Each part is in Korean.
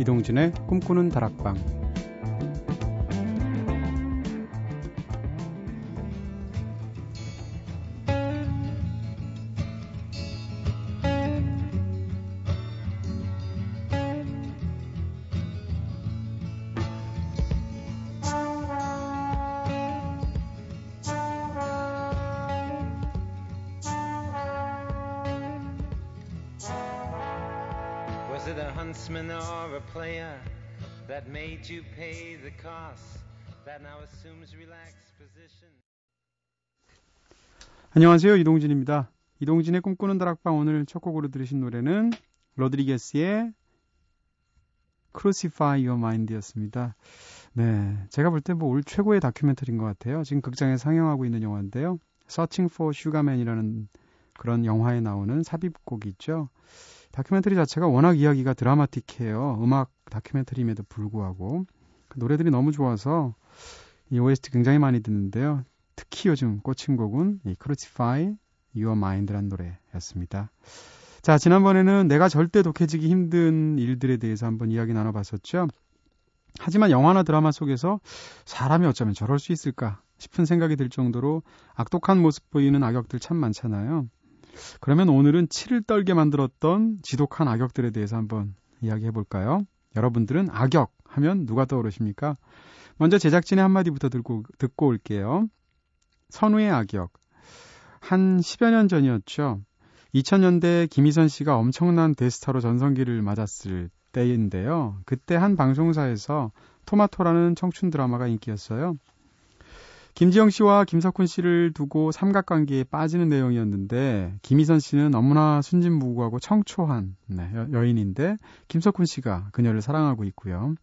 이동진의 꿈꾸는 다락방 you pay the cost that now assumes relaxed position. 안녕하세요. 이동진입니다. 이동진의 꿈꾸는 다락방 오늘 첫 곡으로 들으신 노래는 로드리게스의 Crucify Your Mind였습니다. 네, 제가 볼 때 뭐 올 최고의 다큐멘터리인 것 같아요. 지금 극장에 상영하고 있는 영화인데요. Searching for Sugarman이라는 그런 영화에 나오는 삽입곡이 있죠. 다큐멘터리 자체가 워낙 이야기가 드라마틱해요. 음악 다큐멘터리임에도 불구하고 그 노래들이 너무 좋아서 이 OST 굉장히 많이 듣는데요. 특히 요즘 꽂힌 곡은 이 Crucify Your Mind라는 노래였습니다. 자, 지난번에는 내가 절대 독해지기 힘든 일들에 대해서 한번 이야기 나눠봤었죠. 하지만 영화나 드라마 속에서 사람이 어쩌면 저럴 수 있을까 싶은 생각이 들 정도로 악독한 모습 보이는 악역들 참 많잖아요. 그러면 오늘은 치를 떨게 만들었던 지독한 악역들에 대해서 한번 이야기해 볼까요? 여러분들은 악역 하면 누가 떠오르십니까? 먼저 제작진의 한마디부터 듣고, 듣고 올게요. 선우의 악역. 한 10여 년 전이었죠. 2000년대 김희선 씨가 엄청난 대스타로 전성기를 맞았을 때인데요. 그때 한 방송사에서 토마토라는 청춘 드라마가 인기였어요. 김지영 씨와 김석훈 씨를 두고 삼각관계에 빠지는 내용이었는데 김희선 씨는 너무나 순진무구하고 청초한 네, 여, 인인데 김석훈 씨가 그녀를 사랑하고 있고요.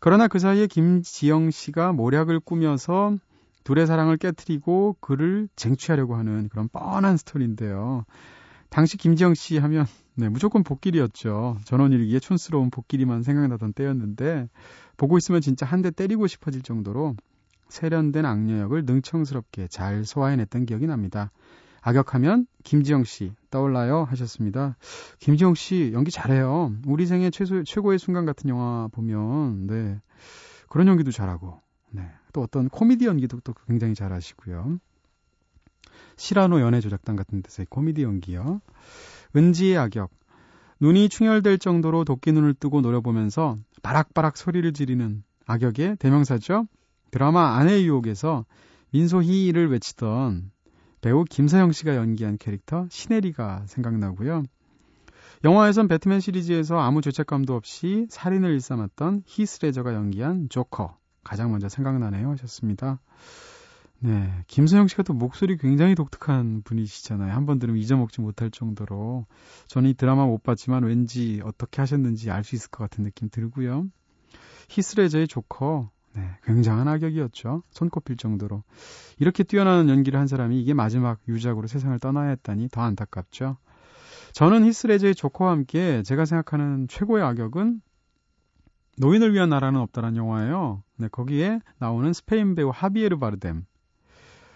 그러나 그 사이에 김지영 씨가 모략을 꾸며서 둘의 사랑을 깨뜨리고 그를 쟁취하려고 하는 그런 뻔한 스토리인데요. 당시 김지영 씨 하면 네, 무조건 복길이었죠. 전원일기에 촌스러운 복길이만 생각나던 때였는데 보고 있으면 진짜 한 대 때리고 싶어질 정도로 세련된 악녀역을 능청스럽게 잘 소화해냈던 기억이 납니다. 악역하면 김지영 씨 떠올라요 하셨습니다. 김지영 씨 연기 잘해요. 우리 생애 최소, 최고의 순간 같은 영화 보면 네 그런 연기도 잘하고 네. 또 어떤 코미디 연기도 또 굉장히 잘하시고요. 시라노 연애 조작단 같은 데서의 코미디 연기요. 은지의 악역 눈이 충혈될 정도로 도끼 눈을 뜨고 노려보면서 바락바락 소리를 지르는 악역의 대명사죠. 드라마 아내 유혹에서 민소희를 외치던 배우 김서영 씨가 연기한 캐릭터 시네리가 생각나고요. 영화에선 배트맨 시리즈에서 아무 죄책감도 없이 살인을 일삼았던 히스레저가 연기한 조커 가장 먼저 생각나네요 하셨습니다. 네, 김서영 씨가 또 목소리 굉장히 독특한 분이시잖아요. 한 번 들으면 잊어먹지 못할 정도로 저는 이 드라마 못 봤지만 왠지 어떻게 하셨는지 알 수 있을 것 같은 느낌 들고요. 히스레저의 조커 네, 굉장한 악역이었죠. 손꼽힐 정도로. 이렇게 뛰어나는 연기를 한 사람이 이게 마지막 유작으로 세상을 떠나야 했다니 더 안타깝죠. 저는 히스레저의 조커와 함께 제가 생각하는 최고의 악역은 노인을 위한 나라는 없다라는 영화예요. 네, 거기에 나오는 스페인 배우 하비에르 바르뎀.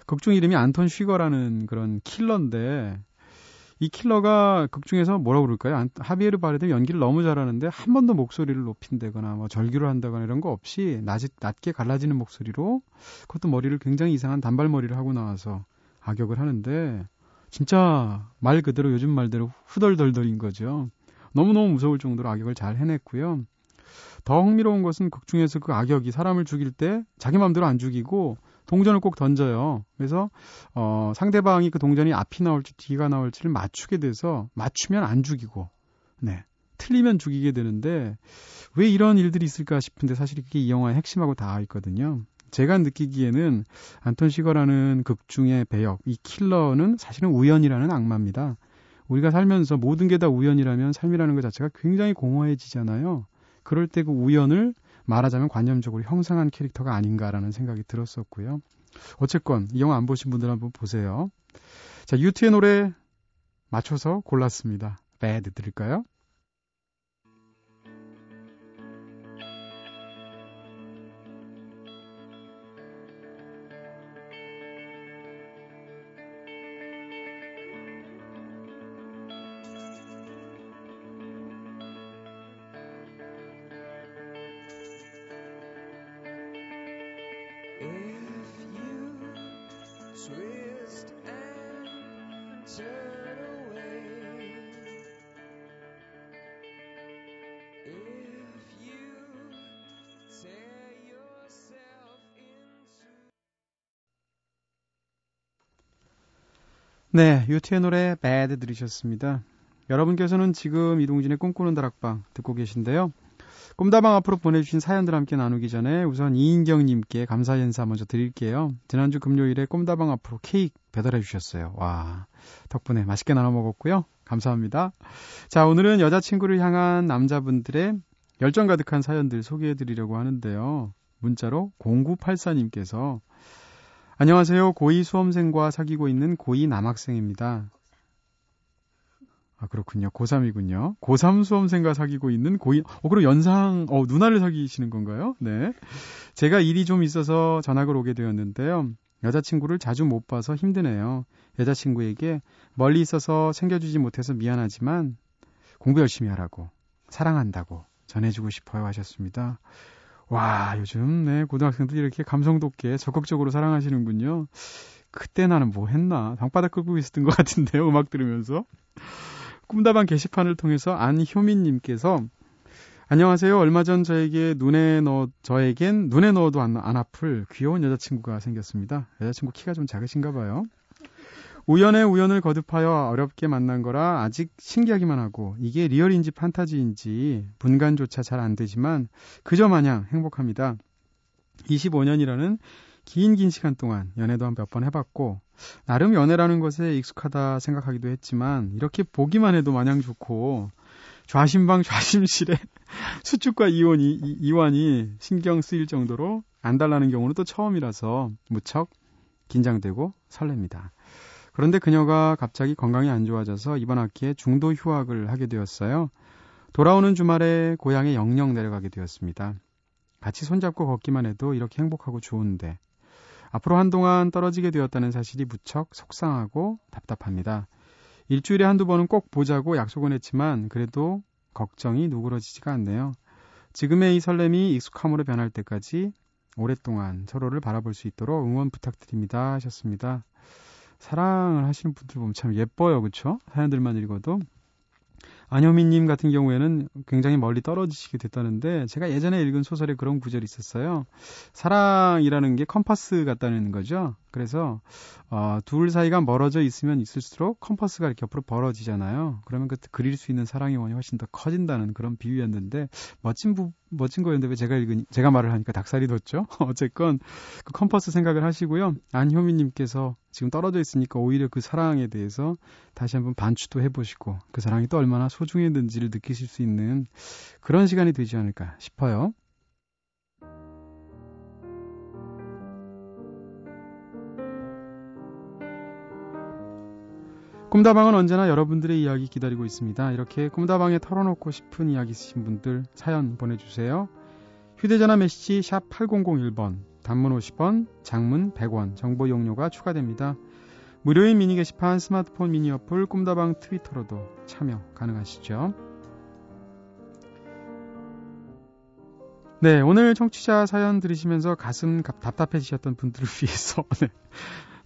극중 이름이 안톤 쉬거라는 그런 킬러인데 이 킬러가 극 중에서 뭐라고 그럴까요? 하비에르 바르뎀 연기를 너무 잘하는데 한 번도 목소리를 높인다거나 뭐 절규를 한다거나 이런 거 없이 낮, 낮게 갈라지는 목소리로 그것도 머리를 굉장히 이상한 단발머리를 하고 나와서 악역을 하는데 진짜 말 그대로 요즘 말대로 후덜덜덜인 거죠. 너무너무 무서울 정도로 악역을 잘 해냈고요. 더 흥미로운 것은 극 중에서 그 악역이 사람을 죽일 때 자기 마음대로 안 죽이고 동전을 꼭 던져요. 그래서 어, 상대방이 그 동전이 앞이 나올지 뒤가 나올지를 맞추게 돼서 맞추면 안 죽이고, 네. 틀리면 죽이게 되는데 왜 이런 일들이 있을까 싶은데 사실 그게 이 영화의 핵심하고 닿아 있거든요. 제가 느끼기에는 안톤 시거라는 극 중의 배역, 이 킬러는 사실은 우연이라는 악마입니다. 우리가 살면서 모든 게 다 우연이라면 삶이라는 것 자체가 굉장히 공허해지잖아요. 그럴 때 그 우연을 말하자면 관념적으로 형상한 캐릭터가 아닌가라는 생각이 들었었고요. 어쨌건 이 영화 안 보신 분들 한번 보세요. 자, 유튜의 노래 맞춰서 골랐습니다. Bad 들을까요? turn away. If you tear yourself into 네, 유티의 노래 Bad 들으셨습니다. 여러분께서는 지금 이동진의 꿈꾸는 다락방 듣고 계신데요. 꿈다방 앞으로 보내주신 사연들 함께 나누기 전에 우선 이인경님께 감사 인사 먼저 드릴게요. 지난주 금요일에 꿈다방 앞으로 케이크 배달해 주셨어요. 와, 덕분에 맛있게 나눠 먹었고요. 감사합니다. 자, 오늘은 여자친구를 향한 남자분들의 열정 가득한 사연들 소개해 드리려고 하는데요. 문자로 0984님께서 안녕하세요. 고2 수험생과 사귀고 있는 고2 남학생입니다. 아, 그렇군요. 고3이군요. 고3 수험생과 사귀고 있는 고2, 어, 그럼 연상, 어, 누나를 사귀시는 건가요? 네. 제가 일이 좀 있어서 전학을 오게 되었는데요. 여자친구를 자주 못 봐서 힘드네요. 여자친구에게 멀리 있어서 챙겨주지 못해서 미안하지만 공부 열심히 하라고, 사랑한다고 전해주고 싶어요 하셨습니다. 와, 요즘, 네, 고등학생들이 이렇게 감성 돋게 적극적으로 사랑하시는군요. 그때 나는 뭐 했나? 방바닥 긁고 있었던 것 같은데요, 음악 들으면서. 꿈다방 게시판을 통해서 안효민님께서 안녕하세요. 얼마 전 저에게 눈에 넣어, 저에겐 눈에 넣어도 안, 안 아플 귀여운 여자친구가 생겼습니다. 여자친구 키가 좀 작으신가 봐요. 우연의 우연을 거듭하여 어렵게 만난 거라 아직 신기하기만 하고 이게 리얼인지 판타지인지 분간조차 잘 안 되지만 그저 마냥 행복합니다. 25년이라는 긴 긴 시간 동안 연애도 한 몇 번 해봤고 나름 연애라는 것에 익숙하다 생각하기도 했지만 이렇게 보기만 해도 마냥 좋고 좌심방 좌심실에 수축과 이원이, 이완이 신경 쓰일 정도로 안달나는 경우는 또 처음이라서 무척 긴장되고 설렙니다. 그런데 그녀가 갑자기 건강이 안 좋아져서 이번 학기에 중도 휴학을 하게 되었어요. 돌아오는 주말에 고향에 영영 내려가게 되었습니다. 같이 손잡고 걷기만 해도 이렇게 행복하고 좋은데 앞으로 한동안 떨어지게 되었다는 사실이 무척 속상하고 답답합니다. 일주일에 한두 번은 꼭 보자고 약속은 했지만 그래도 걱정이 누그러지지가 않네요. 지금의 이 설렘이 익숙함으로 변할 때까지 오랫동안 서로를 바라볼 수 있도록 응원 부탁드립니다 하셨습니다. 사랑을 하시는 분들 보면 참 예뻐요. 그쵸? 사연들만 읽어도. 안효민님 같은 경우에는 굉장히 멀리 떨어지시게 됐다는데 제가 예전에 읽은 소설에 그런 구절이 있었어요. 사랑이라는 게 컴파스 같다는 거죠. 그래서 어, 둘 사이가 멀어져 있으면 있을수록 컴파스가 이렇게 옆으로 벌어지잖아요. 그러면 그 그릴 수 있는 사랑의 원이 훨씬 더 커진다는 그런 비유였는데 멋진 부, 멋진 거였는데 왜 제가 읽은 제가 말을 하니까 닭살이 돋죠. 어쨌건 그 컴퍼스 생각을 하시고요. 안효민님께서 지금 떨어져 있으니까 오히려 그 사랑에 대해서 다시 한번 반추도 해보시고 그 사랑이 또 얼마나 소중했는지를 느끼실 수 있는 그런 시간이 되지 않을까 싶어요. 꿈다방은 언제나 여러분들의 이야기 기다리고 있습니다. 이렇게 꿈다방에 털어놓고 싶은 이야기 있으신 분들 사연 보내주세요. 휴대전화 메시지 샵 8001번, 단문 50원, 장문 100원, 정보 용료가 추가됩니다. 무료인 미니 게시판 스마트폰 미니 어플 꿈다방 트위터로도 참여 가능하시죠. 네, 오늘 청취자 사연 들으시면서 가슴 답답해지셨던 분들을 위해서 네,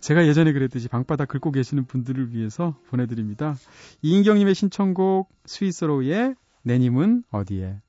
제가 예전에 그랬듯이 방바닥 긁고 계시는 분들을 위해서 보내드립니다. 이인경님의 신청곡 스위스로의 내 님은 어디에? 주말에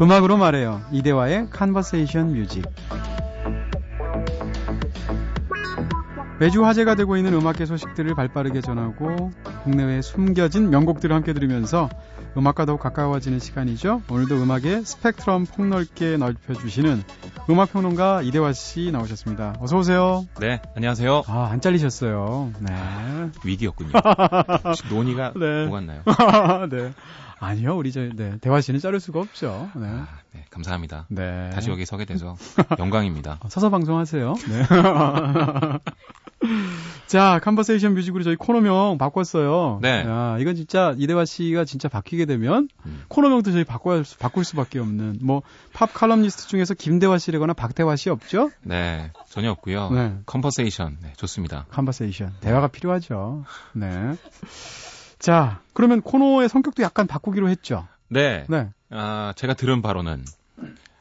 음악으로 말해요. 이대화의 Conversation Music. 매주 화제가 되고 있는 음악계 소식들을 발빠르게 전하고 국내외에 숨겨진 명곡들을 함께 들으면서 음악과 더욱 가까워지는 시간이죠. 오늘도 음악의 스펙트럼 폭넓게 넓혀주시는 음악평론가 이대화 씨 나오셨습니다. 어서 오세요. 네, 안녕하세요. 아, 안 잘리셨어요. 네. 위기였군요. 논의가 네. 오갔나요? 네. 아니요, 우리 저 네, 대화 씨는 자를 수가 없죠. 네. 아, 네, 감사합니다. 네. 다시 여기 서게 돼서 영광입니다. 아, 서서 방송하세요. 네. 자, conversation music으로 저희 코너명 바꿨어요. 네. 야, 이건 진짜 이대화 씨가 진짜 바뀌게 되면 음. 코너명도 저희 바꿔 바꿀 수밖에 없는 뭐 팝 칼럼니스트 중에서 김대화 씨라거나 박대화 씨 없죠? 네, 전혀 없고요. 네. conversation 네, 좋습니다. conversation 대화가 필요하죠. 네. 자, 그러면 코너의 성격도 약간 바꾸기로 했죠. 네. 네. 아, 제가 들은 바로는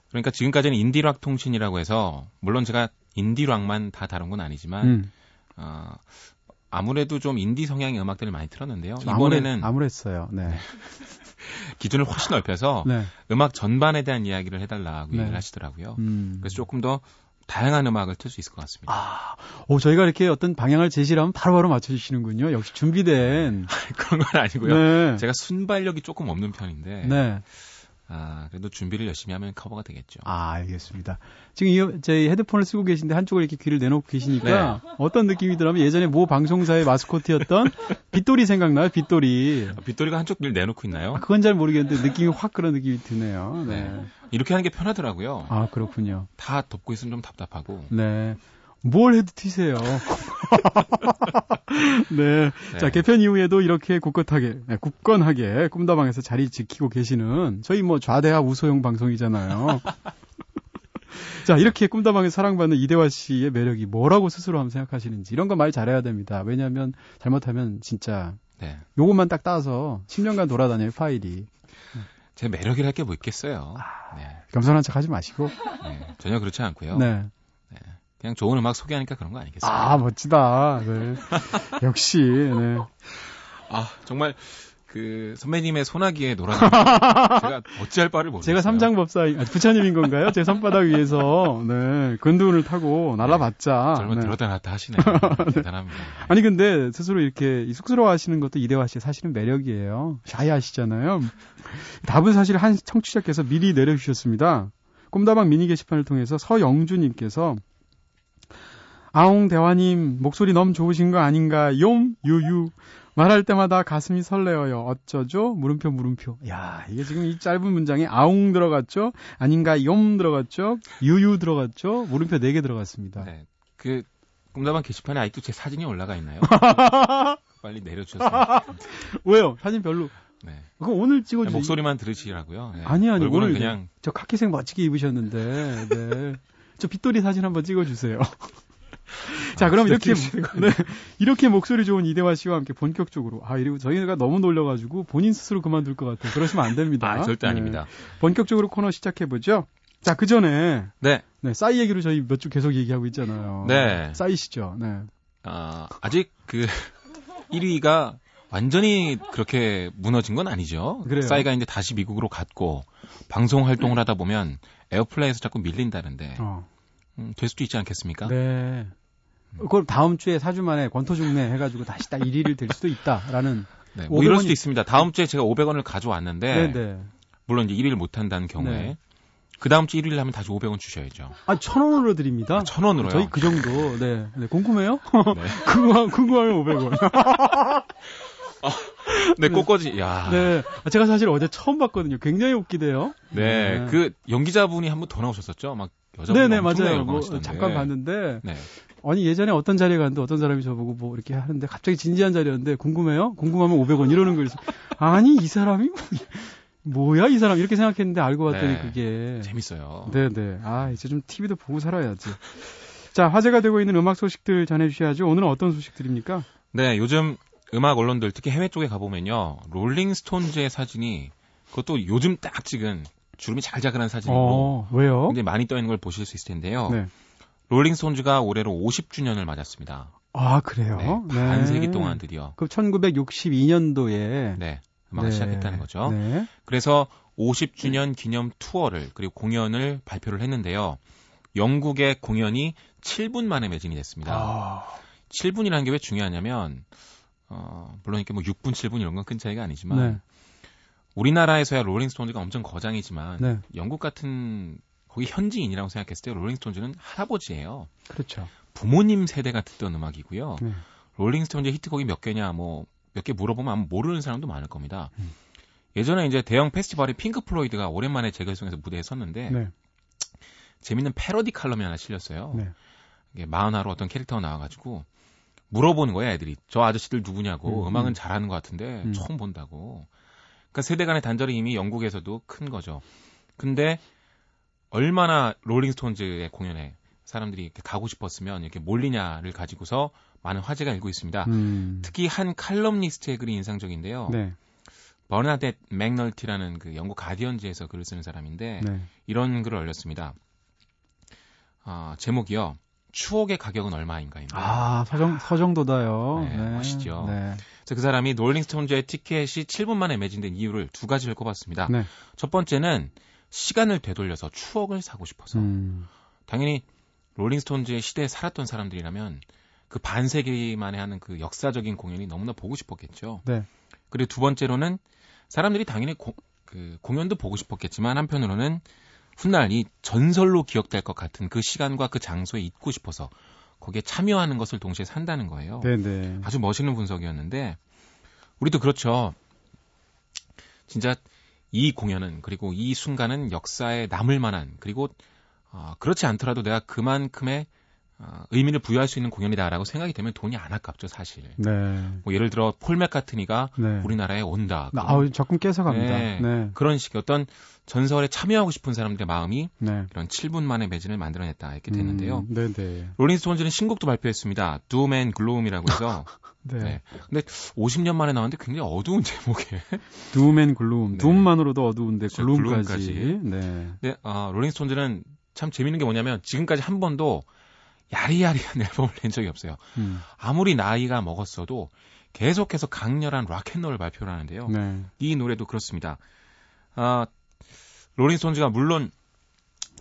그러니까 지금까지는 인디락 통신이라고 해서 물론 제가 인디락만 다 다룬 건 아니지만 음. 어, 아무래도 좀 인디 성향의 음악들을 많이 틀었는데요. 이번에는 아무랬어요. 네. 기준을 훨씬 넓혀서 네. 음악 전반에 대한 이야기를 해달라고 네. 얘기를 하시더라고요. 음. 그래서 조금 더 다양한 음악을 틀 수 있을 것 같습니다. 아, 오, 저희가 이렇게 어떤 방향을 제시를 하면 바로바로 맞춰주시는군요. 역시 준비된. 그런 건 아니고요. 네. 제가 순발력이 조금 없는 편인데. 네. 아, 그래도 준비를 열심히 하면 커버가 되겠죠. 아, 알겠습니다. 지금 이, 저희 헤드폰을 쓰고 계신데 한쪽을 이렇게 귀를 내놓고 계시니까 네. 어떤 느낌이 들어면 예전에 모 방송사의 마스코트였던 빗돌이 생각나요? 빗돌이. 아, 빗돌이가 한쪽 귀를 내놓고 있나요? 아, 그건 잘 모르겠는데 느낌이 확 그런 느낌이 드네요. 네. 네. 이렇게 하는 게 편하더라고요. 아, 그렇군요. 다 덮고 있으면 좀 답답하고. 네. 뭘 해도 튀세요. 네. 네. 자, 개편 이후에도 이렇게 굳건하게, 네, 굳건하게 꿈다방에서 자리 지키고 계시는 저희 뭐 좌대하 우소용 방송이잖아요. 자, 이렇게 꿈다방에 사랑받는 이대화 씨의 매력이 뭐라고 스스로 한번 생각하시는지 이런 거 말 잘해야 됩니다. 왜냐하면 잘못하면 진짜 네. 요것만 딱 따서 10년간 돌아다닐 파일이 제 매력이랄 게 뭐 있겠어요. 아, 네. 겸손한 척 하지 마시고. 네, 전혀 그렇지 않고요. 네. 그냥 좋은 음악 소개하니까 그런 거 아니겠습니까? 아, 멋지다. 네. 역시, 네. 아, 정말, 그, 선배님의 소나기에 놀아는 제가 어찌할 바를 모르겠어요. 제가 삼장법사, 아, 부처님인 건가요? 제 손바닥 위에서, 네, 근두운을 타고 날아봤자. 네, 젊은 네. 들었다 놨다 하시네요. 대단합니다. 아니, 근데 스스로 이렇게 쑥스러워 하시는 것도 이대화 씨 사실은 매력이에요. 샤이 하시잖아요. 답은 사실 한 청취자께서 미리 내려주셨습니다. 꿈다방 미니 게시판을 통해서 서영주님께서 아웅 대화님 목소리 너무 좋으신 거 아닌가 용 유유 말할 때마다 가슴이 설레어요. 어쩌죠? 물음표 물음표. 야 이게 지금 이 짧은 문장에 아웅 들어갔죠? 아닌가 용 들어갔죠? 유유 들어갔죠? 물음표 4개 들어갔습니다. 네. 그 꿈다방 게시판에 아직도 제 사진이 올라가 있나요? 빨리 내려주셨어요. 왜요? 사진 별로. 네. 그거 오늘 찍어주 목소리만 들으시라고요. 네. 아니 아니 오늘 그냥 저 카키색 멋지게 입으셨는데. 네. 저 빗돌이 사진 한번 찍어주세요. 자, 아, 그럼 이렇게 네, 이렇게 목소리 좋은 이대화 씨와 함께 본격적으로 아 이리고 저희가 너무 놀려 가지고 본인 스스로 그만둘 것 같아요. 그러시면 안 됩니다. 아, 절대 네. 아닙니다. 본격적으로 코너 시작해 보죠. 자, 그 전에 네. 네, 싸이 얘기로 저희 몇 주 계속 얘기하고 있잖아요. 네. 싸이시죠. 네. 아, 아직 그 1위가 완전히 그렇게 무너진 건 아니죠. 그래요. 싸이가 이제 다시 미국으로 갔고 방송 활동을 하다 보면 에어플레이에서 자꾸 밀린다는데 어. 음, 될 수도 있지 않겠습니까? 네. 그걸 다음 주에 4주 만에 권토중매 해가지고 다시 딱 1위를 될 수도 있다라는. 네, 뭐 이럴 수도 있습니다. 다음 주에 제가 500원을 가져왔는데, 네네. 네. 물론 이제 1위를 못한다는 경우에, 네. 그 다음 주 1위를 하면 다시 500원 주셔야죠. 아, 1000원으로 드립니다. 아, 1000원으로요? 저희 그 정도, 네. 네 궁금해요? 네. 궁금, 궁금하면 500원. 아, 네, 꽃꽂이, 야. 네. 아, 제가 사실 어제 처음 봤거든요. 굉장히 웃기대요. 네, 네. 그 연기자분이 한 번 더 나오셨었죠? 막 네네 맞아요. 뭐 잠깐 봤는데 네. 아니 예전에 어떤 자리에 갔는데 어떤 사람이 저보고 뭐 이렇게 하는데 갑자기 진지한 자리였는데 궁금해요? 궁금하면 500원 이러는 거예요. 아니 이 사람이 뭐야 이 사람 이렇게 생각했는데 알고 봤더니 네. 그게 재밌어요. 네네. 아 이제 좀 TV도 보고 살아야지. 자 화제가 되고 있는 음악 소식들 전해주셔야죠. 오늘은 어떤 소식들입니까? 네 요즘 음악 언론들 특히 해외 쪽에 가보면요 롤링스톤즈의 사진이 그것도 요즘 딱 찍은 주름이 잘자근한 사진이고 어, 왜요? 굉장히 많이 떠 있는 걸 보실 수 있을 텐데요. 네. 롤링스톤즈가 올해로 50주년을 맞았습니다. 아 그래요? 네, 반세기 네. 동안 드디어. 그 1962년도에 네 음악을 네. 시작했다는 거죠. 네. 그래서 50주년 기념 투어를 그리고 공연을 발표를 했는데요. 영국의 공연이 7분 만에 매진이 됐습니다. 아... 7분이라는 게 왜 중요하냐면 어, 물론 이렇게 뭐 6분, 7분 이런 건 큰 차이가 아니지만 네. 우리나라에서야 롤링스톤즈가 엄청 거장이지만 네. 영국 같은 거기 현지인이라고 생각했을 때 롤링스톤즈는 할아버지예요. 그렇죠. 부모님 세대가 듣던 음악이고요. 네. 롤링스톤즈 히트곡이 몇 개냐 뭐 몇 개 물어보면 아마 모르는 사람도 많을 겁니다. 음. 예전에 이제 대형 페스티벌에 핑크 플로이드가 오랜만에 재결성해서 무대에 섰는데 네. 재밌는 패러디 칼럼이 하나 실렸어요. 네. 이게 만화로 어떤 캐릭터가 나와가지고 물어보는 거예요, 애들이. 저 아저씨들 누구냐고. 음악은 음. 잘하는 것 같은데 음. 처음 본다고. 그러니까 세대 간의 단절이 이미 영국에서도 큰 거죠. 근데 얼마나 롤링스톤즈의 공연에 사람들이 이렇게 가고 싶었으면 이렇게 몰리냐를 가지고서 많은 화제가 일고 있습니다. 음. 특히 한 칼럼니스트의 글이 인상적인데요. 네. 버나뎃 맥널티라는 그 영국 가디언지에서 글을 쓰는 사람인데 네. 이런 글을 올렸습니다. 아, 제목이요. 추억의 가격은 얼마인가입니다. 아, 서정, 서정도다요. 네, 네. 멋있죠. 네. 그래서 그 사람이 롤링스톤즈의 티켓이 7분 만에 매진된 이유를 두 가지를 꼽았습니다. 네. 첫 번째는 시간을 되돌려서 추억을 사고 싶어서. 음. 당연히 롤링스톤즈의 시대에 살았던 사람들이라면 그 반세기 만에 하는 그 역사적인 공연이 너무나 보고 싶었겠죠. 네. 그리고 두 번째로는 사람들이 당연히 고, 그 공연도 보고 싶었겠지만 한편으로는 훗날 이 전설로 기억될 것 같은 그 시간과 그 장소에 있고 싶어서 거기에 참여하는 것을 동시에 산다는 거예요. 네네. 아주 멋있는 분석이었는데 우리도 그렇죠. 진짜 이 공연은 그리고 이 순간은 역사에 남을 만한 그리고 어, 그렇지 않더라도 내가 그만큼의 어, 의미를 부여할 수 있는 공연이다라고 생각이 되면 돈이 안 아깝죠 사실. 네. 뭐 예를 들어 폴 맥카트니가 네. 우리나라에 온다. 아, 적금 깨서 갑니다. 네. 네. 그런 식의 어떤 전설에 참여하고 싶은 사람들의 마음이 네. 이런 7분 만의 매진을 만들어냈다 이렇게 됐는데요. 음, 네네. 네. 롤링스톤즈는 신곡도 발표했습니다. Doom and Gloom이라고 해서. 네. 네. 근데 50년 만에 나왔는데 굉장히 어두운 제목에. Doom and Gloom. 네. 둠만으로도 어두운데 글룸까지. 글룸까지. 네. 네. 아, 롤링스톤즈는 참 재밌는 게 뭐냐면 지금까지 한 번도 야리야리한 앨범을 낸 적이 없어요. 음. 아무리 나이가 먹었어도 계속해서 강렬한 락앤롤을 발표를 하는데요. 네. 이 노래도 그렇습니다. 아, 롤링스톤즈가 물론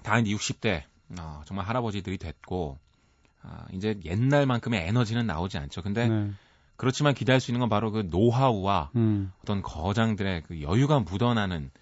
다 이제 60대 어, 정말 할아버지들이 됐고 아, 이제 옛날만큼의 에너지는 나오지 않죠. 근데 네. 그렇지만 기대할 수 있는 건 바로 그 노하우와 음. 어떤 거장들의 그 여유가 묻어나는 아,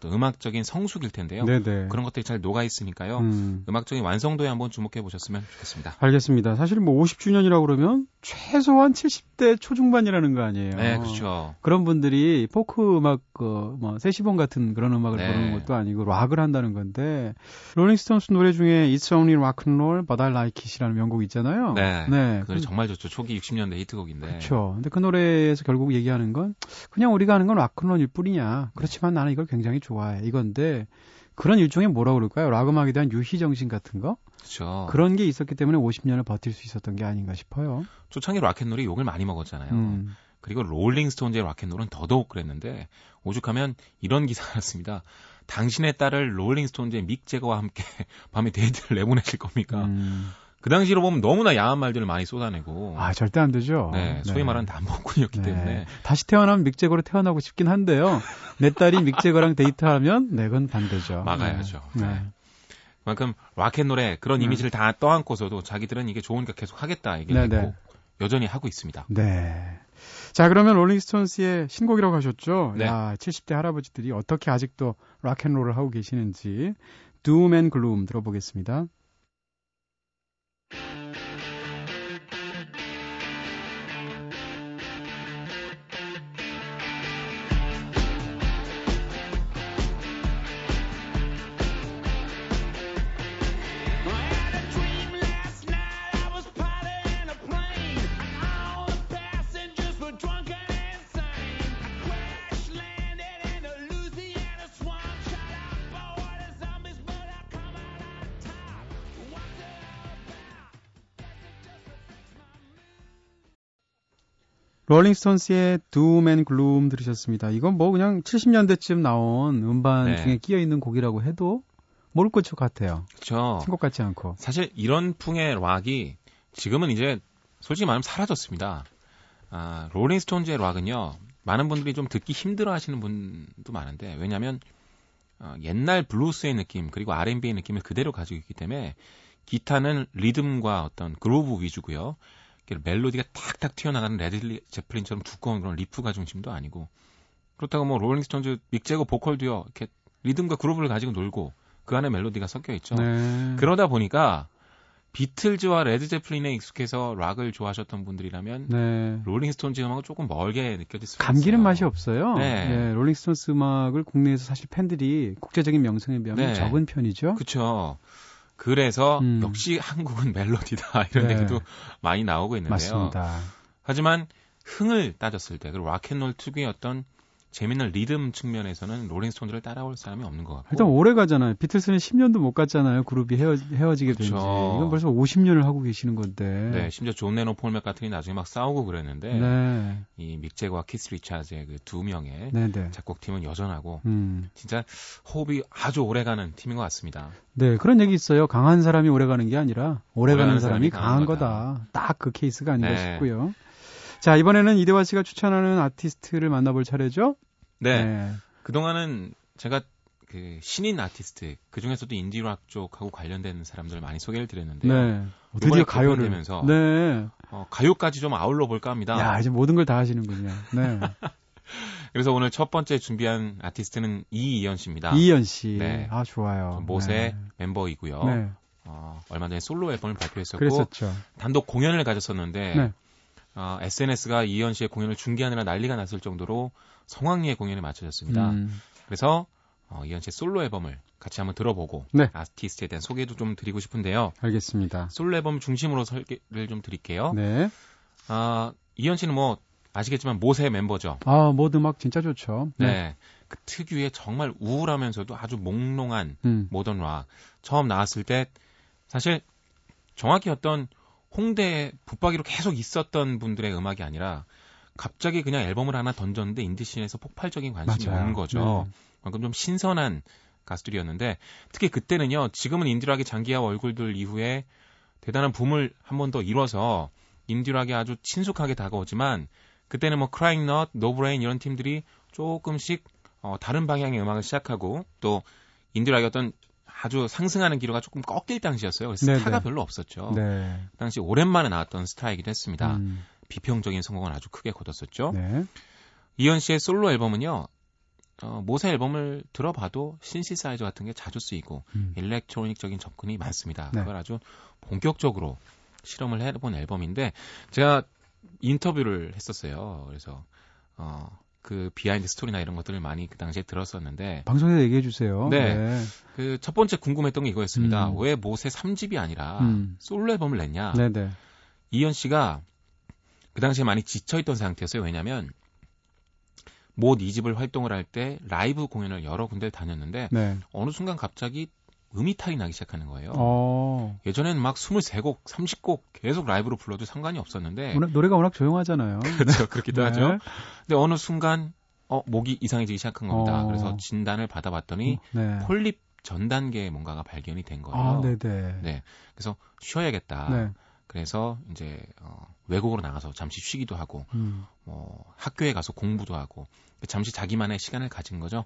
또 음악적인 성숙일 텐데요. 네네. 그런 것들이 잘 녹아 있으니까요. 음. 악적인 완성도에 한번 주목해 보셨으면 좋겠습니다. 알겠습니다. 사실 뭐 50주년이라고 그러면 최소한 70대 초중반이라는 거 아니에요. 네, 그렇죠. 그런 분들이 포크 음악 그뭐 세시본 같은 그런 음악을 네. 부르는 것도 아니고 락을 한다는 건데 롤링스톤스 노래 중에 It's Only Rock and Roll But I Like It이라는 명곡 있잖아요. 네. 네. 그 노래 정말 좋죠. 초기 60년대 히트곡인데. 그렇죠. 근데 그 노래에서 결국 얘기하는 건 그냥 우리가 하는 건 락앤롤일 뿐이냐. 그렇지만 나는 이걸 굉장히 좋아해. 이건데 그런 일종의 뭐라 그럴까요? 락 음악에 대한 유희 정신 같은 거? 그렇죠. 그런 게 있었기 때문에 50년을 버틸 수 있었던 게 아닌가 싶어요. 초창기 락앤롤이 욕을 많이 먹었잖아요. 음. 그리고 롤링스톤즈의 락앤롤은 더더욱 그랬는데 오죽하면 이런 기사가 났습니다. 당신의 딸을 롤링스톤즈의 믹 재거와 함께 밤에 데이트를 내보내실 겁니까? 음. 그 당시로 보면 너무나 야한 말들을 많이 쏟아내고. 아, 절대 안 되죠. 네, 소위 네. 말하는 난봉꾼이었기 네. 때문에. 다시 태어나면 믹 재거로 태어나고 싶긴 한데요. 내 딸이 믹 재거랑 데이트하면, 네, 그건 반대죠. 막아야죠. 네. 네. 그만큼 락앤롤의 그런 네. 이미지를 다 떠안고서도 자기들은 이게 좋으니까 계속 하겠다 얘기를 네, 했고 여전히 하고 있습니다. 네. 자, 그러면 롤링스톤스의 신곡이라고 하셨죠? 네. 야, 70대 할아버지들이 어떻게 아직도 락앤롤을 하고 계시는지 Doom and Gloom 들어보겠습니다. 롤링스톤스의 Doom and Gloom 들으셨습니다. 이건 뭐 그냥 70년대쯤 나온 음반 네. 중에 끼어 있는 곡이라고 해도 모를 것것 같아요. 그렇죠. 신곡 같지 않고. 사실 이런 풍의 락이 지금은 이제 솔직히 말하면 사라졌습니다. 아, 롤링스톤즈의 락은요. 많은 분들이 좀 듣기 힘들어 하시는 분도 많은데 왜냐하면 어, 옛날 블루스의 느낌 그리고 R&B의 느낌을 그대로 가지고 있기 때문에 기타는 리듬과 어떤 그루브 위주고요. 멜로디가 탁탁 튀어나가는 레드 제플린처럼 두꺼운 그런 리프 가 중심도 아니고 그렇다고 뭐 롤링스톤즈 믹 재거 보컬도 이렇게 리듬과 그루브를 가지고 놀고 그 안에 멜로디가 섞여 있죠. 네. 그러다 보니까 비틀즈와 레드 제플린에 익숙해서 락을 좋아하셨던 분들이라면 네. 롤링스톤즈 음악은 조금 멀게 느껴질 수 있어요. 감기는 맛이 없어요. 네. 네. 롤링스톤스 음악을 국내에서 사실 팬들이 국제적인 명성에 비하면 네. 적은 편이죠. 그렇죠. 그래서 음. 역시 한국은 멜로디다 이런 네. 얘기도 많이 나오고 있는데요. 맞습니다. 하지만 흥을 따졌을 때 그리고 락앤롤 특유의 어떤 재밌는 리듬 측면에서는 롤링스톤즈를 따라올 사람이 없는 것 같고 일단 오래 가잖아요. 비틀스는 10년도 못 갔잖아요. 그룹이 헤어, 헤어지게 된지 그렇죠. 이건 벌써 50년을 하고 계시는 건데. 네, 심지어 존 레논 폴 맥카트니 나중에 막 싸우고 그랬는데 네. 이 믹 재거와 키스 리차즈의 그 두 명의 네네. 네. 작곡팀은 여전하고 음. 진짜 호흡이 아주 오래가는 팀인 것 같습니다. 네, 그런 얘기 있어요. 강한 사람이 오래가는 게 아니라 오래가는 사람이, 사람이 강한 거다. 거다. 딱 그 케이스가 아닌가 네. 싶고요. 자, 이번에는 이대화 씨가 추천하는 아티스트를 만나볼 차례죠? 네. 네. 그동안은 제가 그 신인 아티스트 그 중에서도 인디락 쪽하고 관련된 사람들을 많이 소개를 드렸는데요. 네. 드디어 가을이 되면서 네. 어, 가요까지 좀 아울러 볼까 합니다. 야 이제 모든 걸 다 하시는군요. 네. 그래서 오늘 첫 번째 준비한 아티스트는 이이언 씨입니다. 이이언 씨. 네. 아 좋아요. 못의 네. 멤버이고요. 네. 어, 얼마 전에 솔로 앨범을 발표했었고 그랬었죠. 단독 공연을 가졌었는데 네. 어, SNS가 이언 씨의 공연을 중계하느라 난리가 났을 정도로 성황리에 공연이 마쳐졌습니다. 음. 그래서 어, 이언 씨의 솔로 앨범을 같이 한번 들어보고 네. 아티스트에 대한 소개도 좀 드리고 싶은데요. 알겠습니다. 솔로 앨범 중심으로 소개를 좀 드릴게요. 네. 아, 이언 씨는 뭐 아시겠지만 못의 멤버죠. 아, 못 음악 진짜 좋죠. 네. 네. 그 특유의 정말 우울하면서도 아주 몽롱한 음. 모던 락. 처음 나왔을 때 사실 정확히 어떤 홍대에 붙박이로 계속 있었던 분들의 음악이 아니라 갑자기 그냥 앨범을 하나 던졌는데 인디씬에서 폭발적인 관심이 맞아요. 오는 거죠. 네. 방금 좀 신선한 가수들이었는데 특히 그때는요. 지금은 인디락의 장기하와 얼굴들 이후에 대단한 붐을 한 번 더 이뤄서 인디락이 아주 친숙하게 다가오지만 그때는 뭐 크라잉 넛, 노브레인 이런 팀들이 조금씩 어, 다른 방향의 음악을 시작하고 또 인디락의 어떤 아주 상승하는 기류가 조금 꺾일 당시였어요. 그래서 네네. 스타가 별로 없었죠. 네. 그 당시 오랜만에 나왔던 스타이기도 했습니다. 음. 비평적인 성공을 아주 크게 거뒀었죠. 네. 이현 씨의 솔로 앨범은요. 어, 모세 앨범을 들어봐도 신시사이저 같은 게 자주 쓰이고 음. 일렉트로닉적인 접근이 많습니다. 네. 그걸 아주 본격적으로 실험을 해본 앨범인데 제가 인터뷰를 했었어요. 그래서 어, 그 비하인드 스토리나 이런 것들을 많이 그 당시에 들었었는데 방송에서 얘기해 주세요. 네. 네. 그 첫 번째 궁금했던 게 이거였습니다. 음. 왜 못의 3집이 아니라 음. 솔로 앨범을 냈냐? 네네. 이언 씨가 그 당시에 많이 지쳐 있던 상태였어요. 왜냐면 못 2집을 활동을 할 때 라이브 공연을 여러 군데를 다녔는데 네. 어느 순간 갑자기 음이탈이 나기 시작하는 거예요. 어. 예전에는 막 23곡, 30곡 계속 라이브로 불러도 상관이 없었는데 워낙, 노래가 워낙 조용하잖아요. 그렇죠. 그렇기도 네. 하죠. 근데 어느 순간 어 목이 이상해지기 시작한 겁니다. 어. 그래서 진단을 받아봤더니 네. 폴립 전 단계의 뭔가가 발견이 된 거예요. 아, 네네. 네. 그래서 쉬어야겠다. 네. 그래서 이제 어, 외국으로 나가서 잠시 쉬기도 하고 음. 뭐 학교에 가서 공부도 하고 잠시 자기만의 시간을 가진 거죠.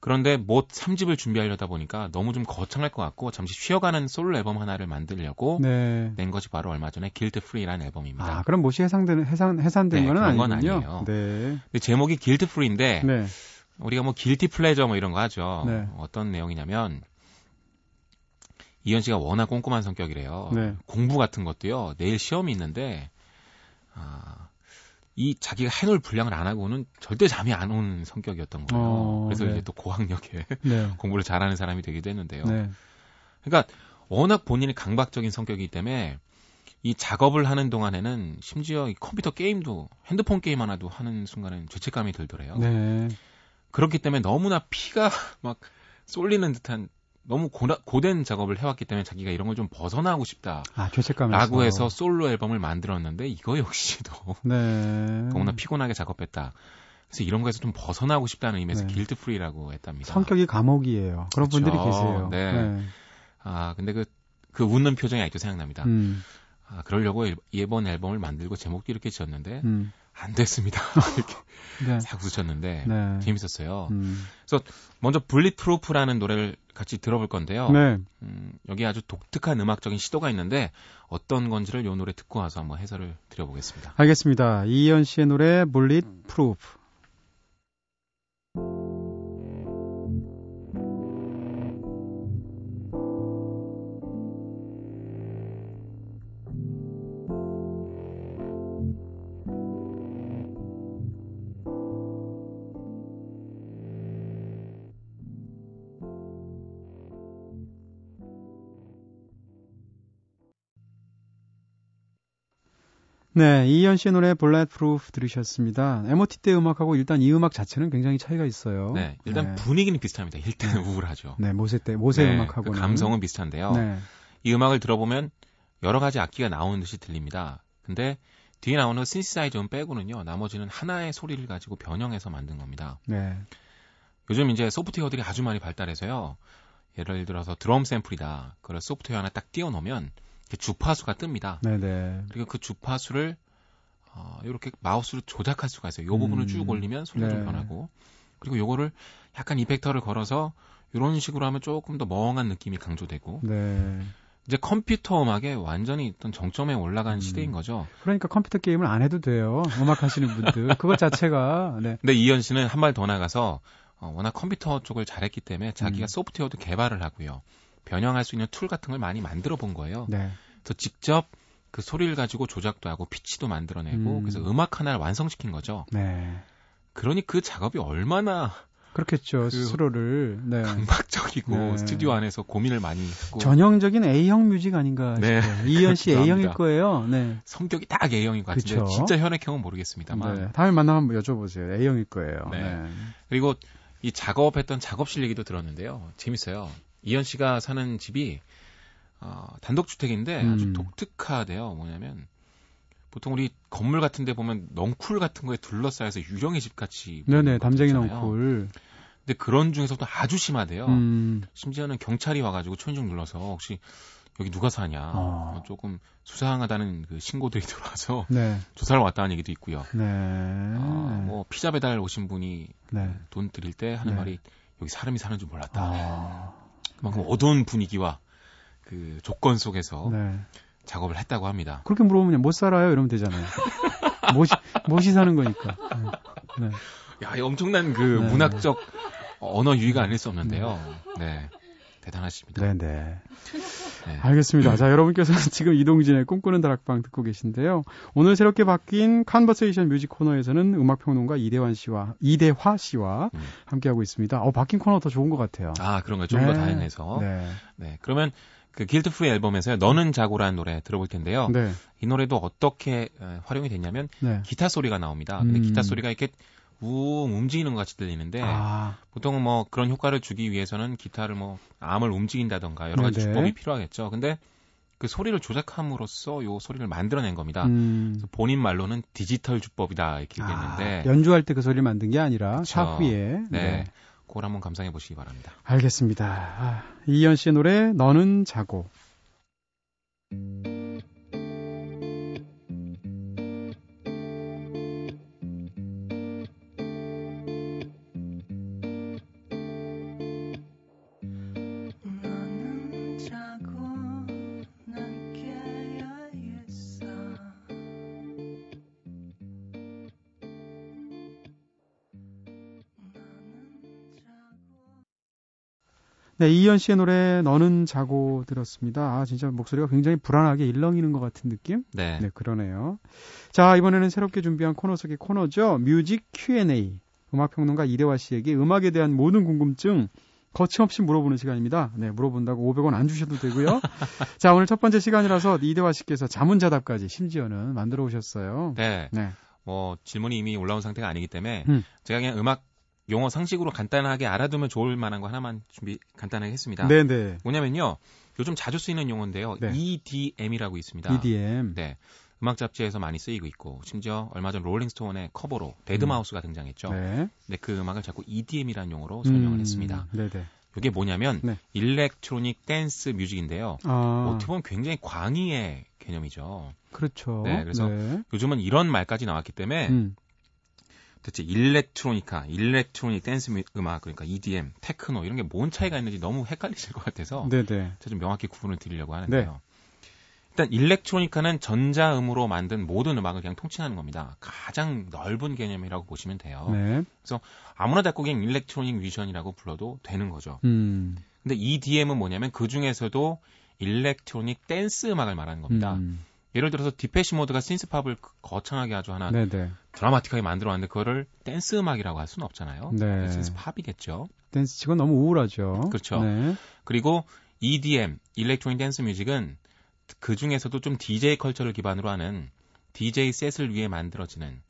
그런데 못 3집을 준비하려다 보니까 너무 좀 거창할 것 같고 잠시 쉬어가는 솔로 앨범 하나를 만들려고 네. 낸 것이 바로 얼마 전에 Guilt-Free라는 앨범입니다. 아, 그럼 못이 해산되는 해산 해산된 네, 건 아니군요. 건 아니에요. 네. 근데 제목이 Guilt-Free인데 네. 우리가 뭐 guilty pleasure 뭐 이런 거 하죠. 네. 어떤 내용이냐면 이언 씨가 워낙 꼼꼼한 성격이래요. 네. 공부 같은 것도요. 내일 시험이 있는데 아, 이 자기가 해놓을 분량을 안 하고는 절대 잠이 안 오는 성격이었던 거예요. 어, 그래서 네. 이제 또 고학력에 네. 공부를 잘하는 사람이 되기도 했는데요. 네. 그러니까 워낙 본인이 강박적인 성격이기 때문에 이 작업을 하는 동안에는 심지어 이 컴퓨터 게임도 핸드폰 게임 하나도 하는 순간은 죄책감이 들더래요. 네. 그렇기 때문에 너무나 피가 막 쏠리는 듯한 너무 고라, 고된 작업을 해왔기 때문에 자기가 이런 걸 좀 벗어나고 싶다. 아, 죄책감이 라고 해서 솔로 앨범을 만들었는데 이거 역시도 네. 너무나 피곤하게 작업했다. 그래서 이런 거에서 좀 벗어나고 싶다는 의미에서 네. Guilt-Free라고 했답니다. 성격이 감옥이에요. 그런 그렇죠. 분들이 계세요. 네. 네. 아, 근데 그, 그 웃는 표정이 아직도 생각납니다. 음. 아, 그러려고 이번 앨범을 만들고 제목도 이렇게 지었는데, 음. 안 됐습니다. 이렇게 네. 싹 웃으셨는데, 네. 재밌었어요. 음. 그래서 먼저 Bulletproof라는 노래를 같이 들어볼 건데요. 네. 음, 여기 아주 독특한 음악적인 시도가 있는데 어떤 건지를 요 노래 듣고 와서 한번 해설을 드려보겠습니다. 알겠습니다. 이이언 씨의 노래 Bulletproof. 네, 이이언 씨의 노래 Bulletproof 들으셨습니다. MOT 때 음악하고 일단 이 음악 자체는 굉장히 차이가 있어요. 네, 일단 네. 분위기는 비슷합니다. 일단은 우울하죠. 네, 못의 때 못의 네, 음악하고 그 감성은 비슷한데요. 네. 이 음악을 들어보면 여러 가지 악기가 나오는 듯이 들립니다. 근데 뒤에 나오는 신시사이저음 빼고는요, 나머지는 하나의 소리를 가지고 변형해서 만든 겁니다. 네. 요즘 이제 소프트웨어들이 아주 많이 발달해서요. 예를 들어서 드럼 샘플이다. 그걸 소프트웨어 하나 딱 띄워놓으면 주파수가 뜹니다. 네네. 그리고 그 주파수를 어, 이렇게 마우스로 조작할 수가 있어요. 이 부분을 음. 쭉 올리면 소리가 네. 좀 변하고 그리고 요거를 약간 이펙터를 걸어서 이런 식으로 하면 조금 더 멍한 느낌이 강조되고 네. 이제 컴퓨터 음악에 완전히 어떤 정점에 올라간 음. 시대인 거죠. 그러니까 컴퓨터 게임을 안 해도 돼요. 음악 하시는 분들. 그것 자체가. 네. 근데 이현 씨는 한 발 더 나가서 어, 워낙 컴퓨터 쪽을 잘했기 때문에 자기가 음. 소프트웨어도 개발을 하고요. 변형할 수 있는 툴 같은 걸 많이 만들어 본 거예요. 네. 그래서 직접 그 소리를 가지고 조작도 하고 피치도 만들어내고 음. 그래서 음악 하나를 완성시킨 거죠. 네. 그러니 그 작업이 얼마나 그렇겠죠. 그 스스로를 네. 강박적이고 네. 스튜디오 안에서 고민을 많이 했고 전형적인 A형 music 아닌가 싶어요. 네. 이이언 씨 A형일 거예요. 네. 성격이 딱 A형인 것 같은데 그쵸? 진짜 혈액형은 모르겠습니다만. 네. 다음에 만나면 한번 여쭤보세요. A형일 거예요. 네. 네. 그리고 이 작업했던 작업실 얘기도 들었는데요. 재밌어요. 이현 씨가 사는 집이 어, 단독주택인데 음. 아주 독특하대요. 뭐냐면 보통 우리 건물 같은 데 보면 넝쿨 같은 거에 둘러싸여서 유령의 집 같이 네네 담쟁이 넝쿨 근데 그런 중에서도 아주 심하대요. 음. 심지어는 경찰이 와가지고 초인종 눌러서 혹시 여기 누가 사냐 어. 어 조금 수상하다는 그 신고들이 들어와서 네. 조사를 왔다는 얘기도 있고요. 네. 어, 뭐 피자 배달 오신 분이 네. 돈 드릴 때 하는 네. 말이 여기 사람이 사는 줄 몰랐다. 아. 그만큼 어두운 분위기와 그 조건 속에서 네. 작업을 했다고 합니다. 그렇게 물어보면 못 살아요 이러면 되잖아요. 못이 못이 사는 거니까. 네. 네. 야, 엄청난 그 네. 문학적 언어 유희가 아닐 수 없는데요. 네. 대단하십니다. 네네. 네. 알겠습니다. 자, 여러분께서는 지금 이동진의 꿈꾸는 다락방 듣고 계신데요. 오늘 새롭게 바뀐 Conversation Music 코너에서는 음악평론가 이대환 씨와, 이대화 씨와 음. 함께하고 있습니다. 어, 바뀐 코너 더 좋은 것 같아요. 아, 그런가요? 좀더 네. 다양해서. 네. 네. 그러면 그 Guilt-Free 앨범에서요. 너는 자고라는 노래 들어볼 텐데요. 네. 이 노래도 어떻게 활용이 됐냐면 네. 기타 소리가 나옵니다. 근데 음. 기타 소리가 이렇게 웅 움직이는 것 같이 들리는데 아. 보통은 뭐 그런 효과를 주기 위해서는 기타를 뭐 arm을 움직인다던가 여러 가지 네네. 주법이 필요하겠죠. 근데 그 소리를 조작함으로써 요 소리를 만들어낸 겁니다. 음. 본인 말로는 디지털 주법이다 이렇게 얘기했는데 아, 연주할 때 그 소리를 만든 게 아니라 그쵸. 차후에 네. 네. 그걸 한번 감상해 보시기 바랍니다. 알겠습니다. 아, 이현 씨의 노래 너는 자고. 네, 이현 씨의 노래 너는 자고 들었습니다. 아, 진짜 목소리가 굉장히 불안하게 일렁이는 것 같은 느낌? 네. 네, 그러네요. 자, 이번에는 새롭게 준비한 코너 속의 코너죠. 뮤직 Q&A. 음악평론가 이대화 씨에게 음악에 대한 모든 궁금증 거침없이 물어보는 시간입니다. 네, 물어본다고 500원 안 주셔도 되고요. 자, 오늘 첫 번째 시간이라서 이대화 씨께서 자문자답까지 심지어는 만들어 오셨어요. 네. 네. 뭐 질문이 이미 올라온 상태가 아니기 때문에 음. 제가 그냥 음악 용어 상식으로 간단하게 알아두면 좋을 만한 거 하나만 준비 간단하게 했습니다. 네네. 뭐냐면요. 요즘 자주 쓰이는 용어인데요. 네. EDM이라고 있습니다. EDM. 네. 음악 잡지에서 많이 쓰이고 있고 심지어 얼마 전 롤링스톤의 커버로 데드마우스가 음. 등장했죠. 네. 근데 그 음악을 자꾸 EDM이라는 용어로 설명을 음. 했습니다. 네네. 이게 뭐냐면 네. electronic dance music인데요. 아. 어떻게 보면 굉장히 광의의 개념이죠. 그렇죠. 네, 그래서 네. 요즘은 이런 말까지 나왔기 때문에 음. 대체 electronica, electronic 댄스 음악 그러니까 EDM, 테크노 이런 게 뭔 차이가 있는지 너무 헷갈리실 것 같아서 네네. 제가 좀 명확히 구분을 드리려고 하는데요. 네. 일단 electronica는 전자음으로 만든 모든 음악을 그냥 통칭하는 겁니다. 가장 넓은 개념이라고 보시면 돼요. 네. 그래서 아무나 잡고 그냥 electronic 뮤지션이라고 불러도 되는 거죠. 음. 근데 EDM은 뭐냐면 그 중에서도 electronic 댄스 음악을 말하는 겁니다. 음. 예를 들어서 디페시 모드가 synth-pop을 거창하게 아주 하나 네네. 드라마틱하게 만들어왔는데 그거를 댄스 음악이라고 할 수는 없잖아요. 네. synth-pop이겠죠. 댄스 치고 너무 우울하죠. 그렇죠. 네. 그리고 EDM, electronic dance music은 그 중에서도 좀 DJ 컬처를 기반으로 하는 DJ set을 위해 만들어지는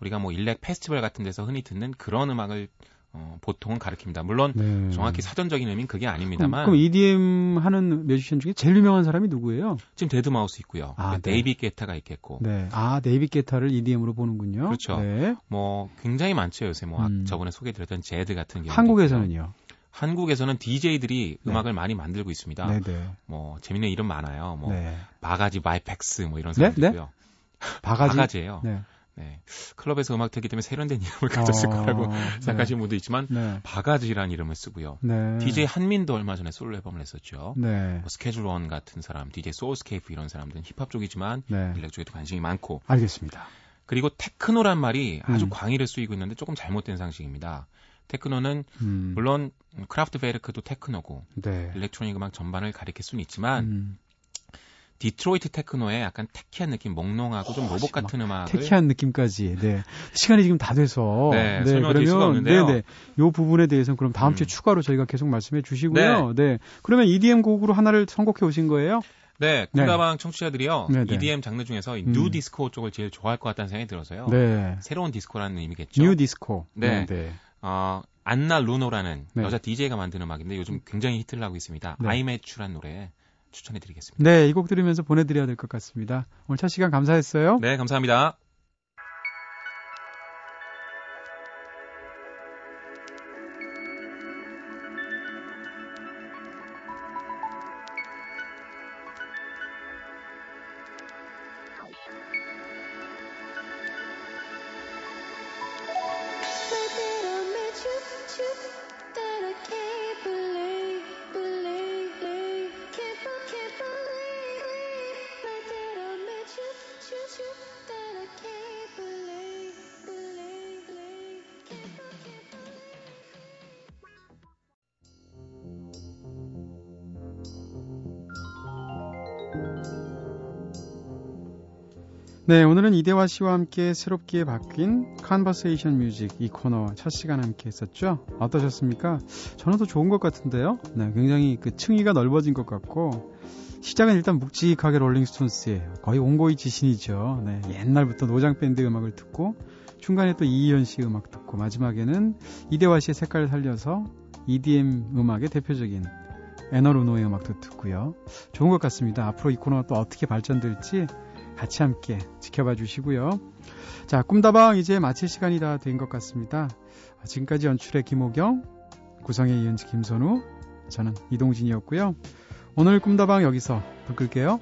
우리가 뭐 일렉 페스티벌 같은 데서 흔히 듣는 그런 음악을 어, 보통은 가르킵니다. 물론 네. 정확히 사전적인 의미는 그게 아닙니다만. 그럼, 그럼 EDM 하는 뮤지션 중에 제일 유명한 사람이 누구예요? 지금 데드마우스 있고요. 아, 네. 데이비드 게타가 있겠고. 네. 아 데이비드 게타를 EDM으로 보는군요. 그렇죠. 네. 뭐 굉장히 많죠 요새 뭐 음. 저번에 소개드렸던 제드 같은 경우. 한국에서는요. 한국에서는 DJ들이 네. 음악을 많이 만들고 있습니다. 네네. 네. 뭐 재밌는 이름 많아요. 뭐 네. 바가지 바이펙스 뭐 이런 사람들이고요. 네? 네? 바가지? 바가지예요. 네. 네. 클럽에서 음악 듣기 때문에 세련된 이름을 가졌을 어, 거라고 생각하시는 분도 있지만 네. 바가지라는 이름을 쓰고요. 네. DJ 한민도 얼마 전에 솔로 앨범을 냈었죠. 네. 뭐 스케줄 원 같은 사람, DJ 소울스케이프 이런 사람들은 힙합 쪽이지만 네. 일렉 쪽에도 관심이 많고. 알겠습니다. 그리고 테크노란 말이 아주 음. 광의로 쓰이고 있는데 조금 잘못된 상식입니다. 테크노는 음. 물론 크라프트베르크도 테크노고 네. electronic 음악 전반을 가리킬 수는 있지만 음. 디트로이트 테크노의 약간 techy한 느낌, 몽롱하고 좀 로봇 같은 음악을 techy한 느낌까지. 네. 시간이 지금 다 돼서 네, 네 없는데요. 네, 네. 요 부분에 대해서는 그럼 다음 음. 주에 추가로 저희가 계속 말씀해 주시고요. 네. 네. 그러면 EDM 곡으로 하나를 선곡해 오신 거예요? 네, 꿈다방 네. 청취자들이요. 네네. EDM 장르 중에서 음. nu disco 쪽을 제일 좋아할 것 같다는 생각이 들어서요. 네. 새로운 디스코라는 의미겠죠. nu disco. 네. 네. 어, 애나 루노라는 네. 여자 DJ가 만든 음악인데 요즘 굉장히 히트를 하고 있습니다. 네. I Met You란 노래 추천해 드리겠습니다. 네, 이 곡 들으면서 보내드려야 될 것 같습니다. 오늘 첫 시간 감사했어요. 네, 감사합니다. 네, 오늘은 이대화 씨와 함께 새롭게 바뀐 Conversation Music 이 코너 첫 시간 함께 했었죠. 어떠셨습니까? 저는 더 좋은 것 같은데요. 네, 굉장히 그 층위가 넓어진 것 같고 시작은 일단 묵직하게 롤링스톤스예요. 거의 온고이지신이죠. 네, 옛날부터 노장 밴드 음악을 듣고 중간에 또 이이언 씨 음악 듣고 마지막에는 이대화 씨의 색깔을 살려서 EDM 음악의 대표적인 애나 루노의 음악도 듣고요. 좋은 것 같습니다. 앞으로 이 코너가 또 어떻게 발전될지 같이 함께 지켜봐 주시고요. 자, 꿈다방 이제 마칠 시간이 다 된 것 같습니다. 지금까지 연출의 김호경, 구성의 이은지 김선우, 저는 이동진이었고요. 오늘 꿈다방 여기서 불 끌게요.